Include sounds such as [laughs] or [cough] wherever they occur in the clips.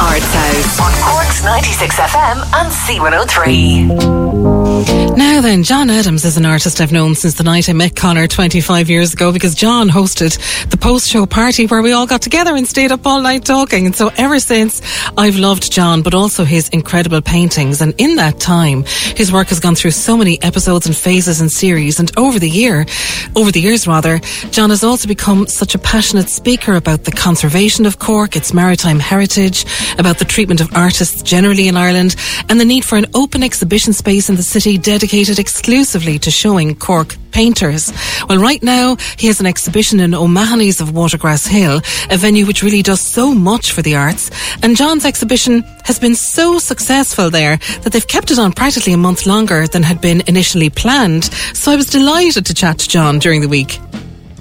Arts House on Cork's 96 FM and C103. Now then, John Adams is an artist I've known since the night I met Connor 25 years ago because John hosted the post show party where we all got together and stayed up all night talking. And so ever since, I've loved John, but also his incredible paintings. And in that time, his work has gone through so many episodes and phases and series. And over the year, over the years rather, John has also become such a passionate speaker about the conservation of Cork, its maritime heritage, about the treatment of artists generally in Ireland, and the need for an open exhibition space in the city dedicated exclusively to showing Cork painters. Well, right now, he has an exhibition in O'Mahony's of Watergrass Hill, a venue which really does so much for the arts. And John's exhibition has been so successful there that they've kept it on practically a month longer than had been initially planned. So I was delighted to chat to John during the week.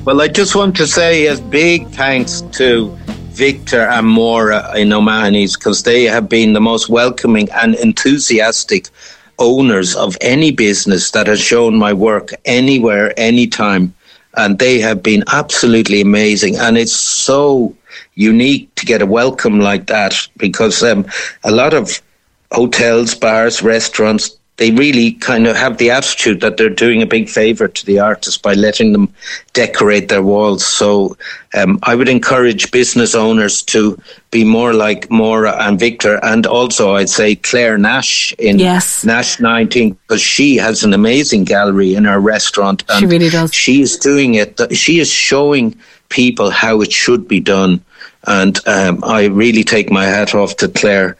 Well, I just want to say a big thanks to Victor and Maura in O'Mahony's because they have been the most welcoming and enthusiastic owners of any business that has shown my work anywhere, anytime. And they have been absolutely amazing. And it's so unique to get a welcome like that because um, a lot of hotels, bars, restaurants, they really kind of have the attitude that they're doing a big favor to the artist by letting them decorate their walls. So um, I would encourage business owners to be more like Maura and Victor, and also I'd say Claire Nash in Yes. Nash 19 because she has an amazing gallery in her restaurant. She really does. She is doing it. She is showing people how it should be done, and um, I really take my hat off to Claire.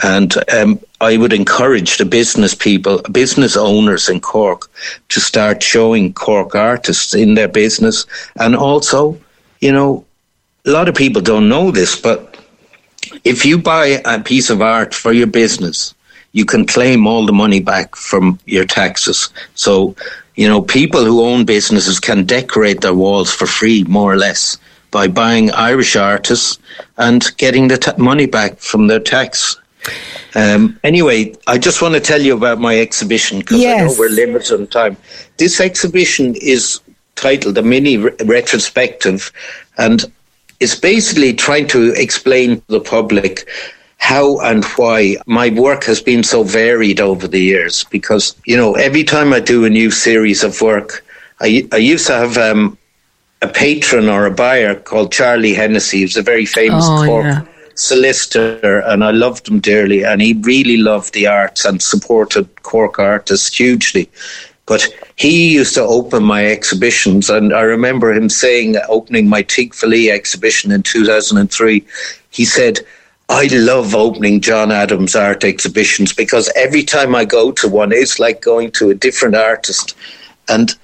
And um, I would encourage the business people, business owners in Cork, to start showing Cork artists in their business. And also, you know, a lot of people don't know this, but if you buy a piece of art for your business, you can claim all the money back from your taxes. So, you know, people who own businesses can decorate their walls for free, more or less, by buying Irish artists and getting the ta- money back from their tax. Um, anyway, I just want to tell you about my exhibition because I know we're limited on time. This exhibition is titled a mini re- retrospective, and it's basically trying to explain to the public how and why my work has been so varied over the years. Because you know, every time I do a new series of work, I, I used to have um, a patron or a buyer called Charlie Hennessy. He was a very famous Oh. Solicitor, and I loved him dearly. And he really loved the arts and supported Cork artists hugely. But he used to open my exhibitions, and I remember him saying, opening my Tigfali exhibition in 2003, he said, I love opening John Adams art exhibitions because every time I go to one, it's like going to a different artist. And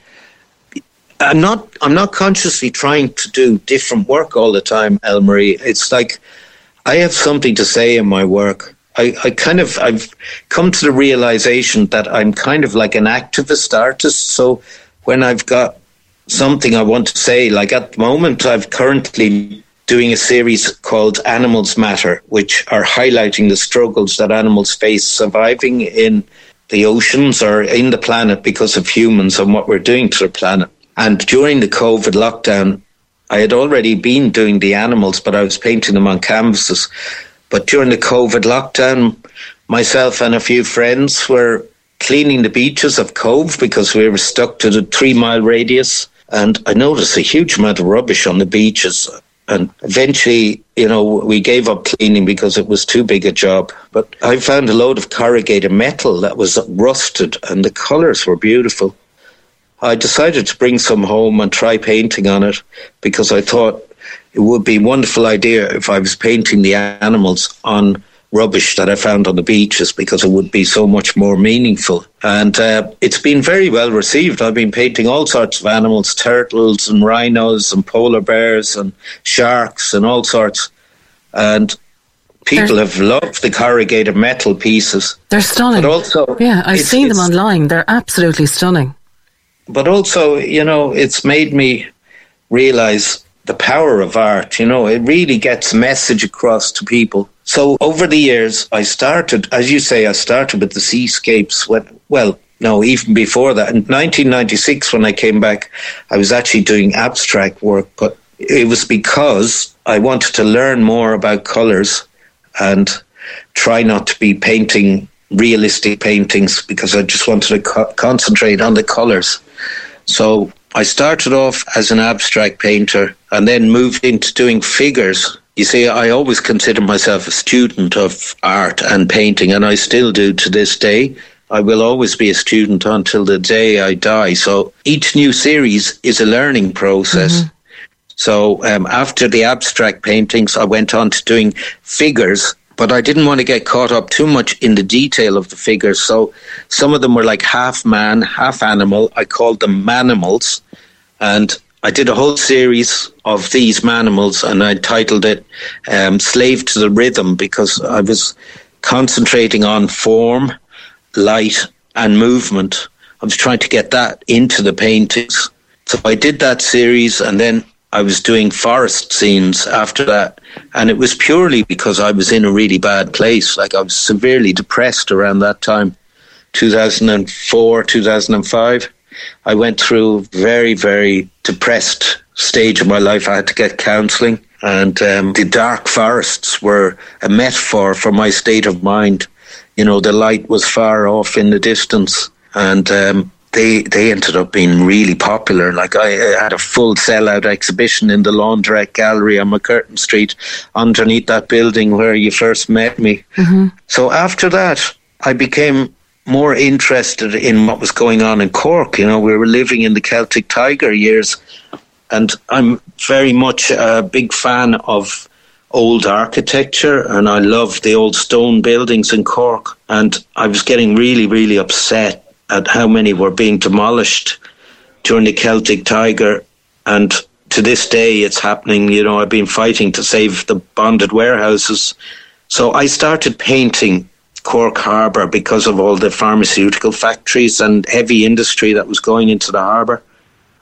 I'm not I'm not consciously trying to do different work all the time, Elmarie. It's like I have something to say in my work. I, I kind of I've come to the realization that I'm kind of like an activist artist. So when I've got something I want to say, like at the moment I've currently doing a series called Animals Matter, which are highlighting the struggles that animals face surviving in the oceans or in the planet because of humans and what we're doing to the planet. And during the COVID lockdown, I had already been doing the animals, but I was painting them on canvases. But during the COVID lockdown, myself and a few friends were cleaning the beaches of Cobh because we were stuck to the three mile radius. and I noticed a huge amount of rubbish on the beaches. And eventually, you know, we gave up cleaning because it was too big a job. But I found a load of corrugated metal that was rusted, and the colours were beautiful. I decided to bring some home and try painting on it because I thought it would be a wonderful idea if I was painting the animals on rubbish that I found on the beaches because it would be so much more meaningful. And uh, it's been very well received. I've been painting all sorts of animals turtles and rhinos and polar bears and sharks and all sorts. And people have loved the corrugated metal pieces. They're stunning. But also, yeah, I've seen them online. They're absolutely stunning. But also, you know, it's made me realize the power of art. You know, it really gets message across to people. So over the years, I started, as you say, I started with the seascapes. When, well, no, even before that. In 1996, when I came back, I was actually doing abstract work, but it was because I wanted to learn more about colours and try not to be painting realistic paintings because I just wanted to co- concentrate on the colours. So I started off as an abstract painter and then moved into doing figures. You see, I always consider myself a student of art and painting, and I still do to this day. I will always be a student until the day I die. So each new series is a learning process. Mm-hmm. So um, after the abstract paintings, I went on to doing figures but I didn't want to get caught up too much in the detail of the figures. So some of them were like half man, half animal. I called them manimals. And I did a whole series of these manimals and I titled it um, Slave to the Rhythm because I was concentrating on form, light, and movement. I was trying to get that into the paintings. So I did that series and then I was doing forest scenes after that. And it was purely because I was in a really bad place. Like I was severely depressed around that time, 2004, 2005. I went through a very, very depressed stage of my life. I had to get counseling. And um, the dark forests were a metaphor for my state of mind. You know, the light was far off in the distance. And um, they they ended up being really popular. Like I, had a full sellout exhibition in the Laundrette Gallery on MacCurtain Street, underneath that building where you first met me. Mm-hmm. So after that, I became more interested in what was going on in Cork. You know, we were living in the Celtic Tiger years, and I'm very much a big fan of old architecture and I love the old stone buildings in Cork. And I was getting really, really upset at how many were being demolished during the Celtic Tiger. And to this day, it's happening. You know, I've been fighting to save the bonded warehouses. So I started painting Cork Harbour because of all the pharmaceutical factories and heavy industry that was going into the harbour.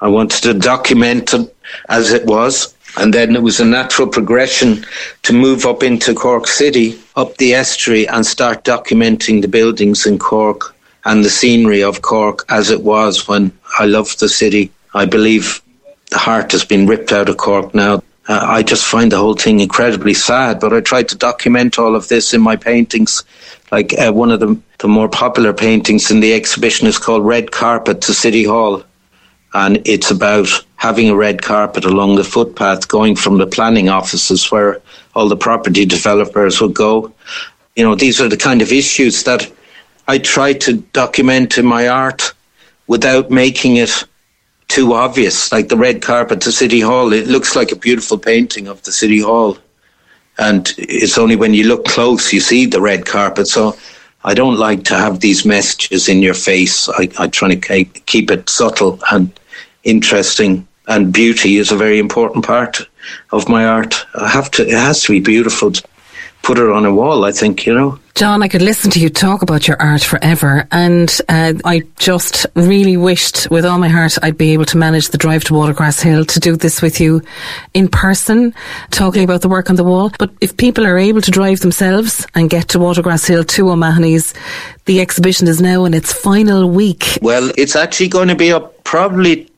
I wanted to document it as it was. And then it was a natural progression to move up into Cork City, up the estuary, and start documenting the buildings in Cork and the scenery of Cork as it was when I loved the city. I believe the heart has been ripped out of Cork now. Uh, I just find the whole thing incredibly sad, but I tried to document all of this in my paintings. Like uh, one of the, the more popular paintings in the exhibition is called Red Carpet to City Hall. And it's about having a red carpet along the footpath going from the planning offices where all the property developers would go. You know, these are the kind of issues that I try to document in my art without making it too obvious. Like the red carpet to City Hall, it looks like a beautiful painting of the City Hall. And it's only when you look close you see the red carpet. So I don't like to have these messages in your face. I, I try to keep it subtle and interesting. And beauty is a very important part of my art. I have to, it has to be beautiful to put it on a wall, I think, you know. John, I could listen to you talk about your art forever, and uh, I just really wished with all my heart I'd be able to manage the drive to Watergrass Hill to do this with you in person, talking about the work on the wall. But if people are able to drive themselves and get to Watergrass Hill to O'Mahony's, the exhibition is now in its final week. Well, it's actually going to be up probably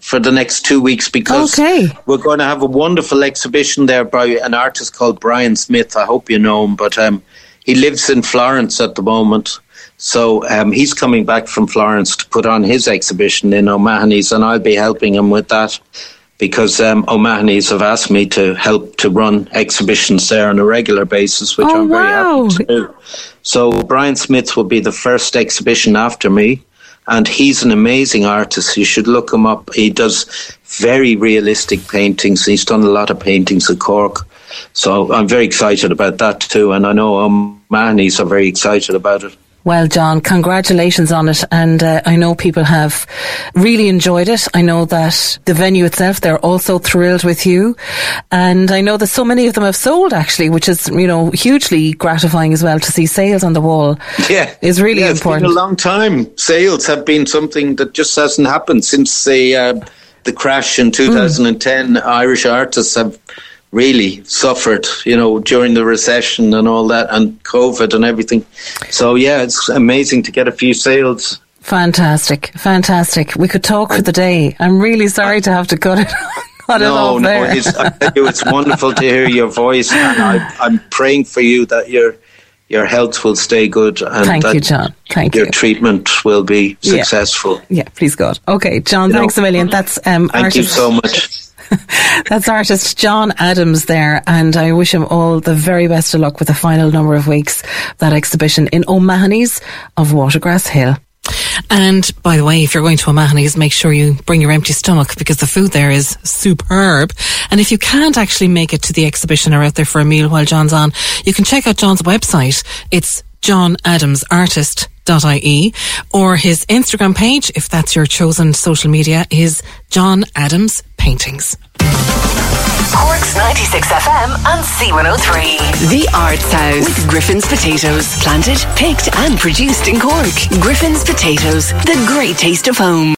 for the next two weeks because okay. we're going to have a wonderful exhibition there by an artist called Brian Smith. I hope you know him, but um, he lives in Florence at the moment. So um, he's coming back from Florence to put on his exhibition in O'Mahony's, and I'll be helping him with that because um, O'Mahony's have asked me to help to run exhibitions there on a regular basis, which Oh, I'm very wow. happy to do. So Brian Smith will be the first exhibition after me, and he's an amazing artist. You should look him up. He does very realistic paintings. He's done a lot of paintings at Cork. So I'm very excited about that too, and I know O'Mahony's are very excited about it. Well, John, congratulations on it. And uh, I know people have really enjoyed it. I know that the venue itself, they're also thrilled with you. And I know that so many of them have sold actually, which is, you know, hugely gratifying as well to see sales on the wall. Yeah, Is really yeah, it's important. Been a long time. Sales have been something that just hasn't happened since the uh, the crash in 2010. Irish artists have really suffered, you know, during the recession and all that, and COVID and everything. So yeah, it's amazing to get a few sales. Fantastic. Fantastic. We could talk for the day. I'm really sorry to have to cut it. [laughs] No, no, it's, I tell you, it's wonderful to hear your voice, and I, I'm praying for you that your your health will stay good and Thank that you, John. Thank your you. treatment will be successful. Yeah, please God. Okay, John, You know, thanks a million. That's um, Thank you so much. [laughs] That's artist John Adams there, and I wish him all the very best of luck with the final number of weeks that exhibition in O'Mahony's of Watergrass Hill. And by the way, if you're going to O'Mahony's, make sure you bring your empty stomach because the food there is superb. And if you can't actually make it to the exhibition or out there for a meal while John's on, you can check out John's website. It's johnadamsartist.ie or his Instagram page, if that's your chosen social media, is John Adams Paintings. Cork's 96 FM and C103. The Arts House with Griffin's Potatoes. Planted, picked and produced in Cork. Griffin's Potatoes. The great taste of home.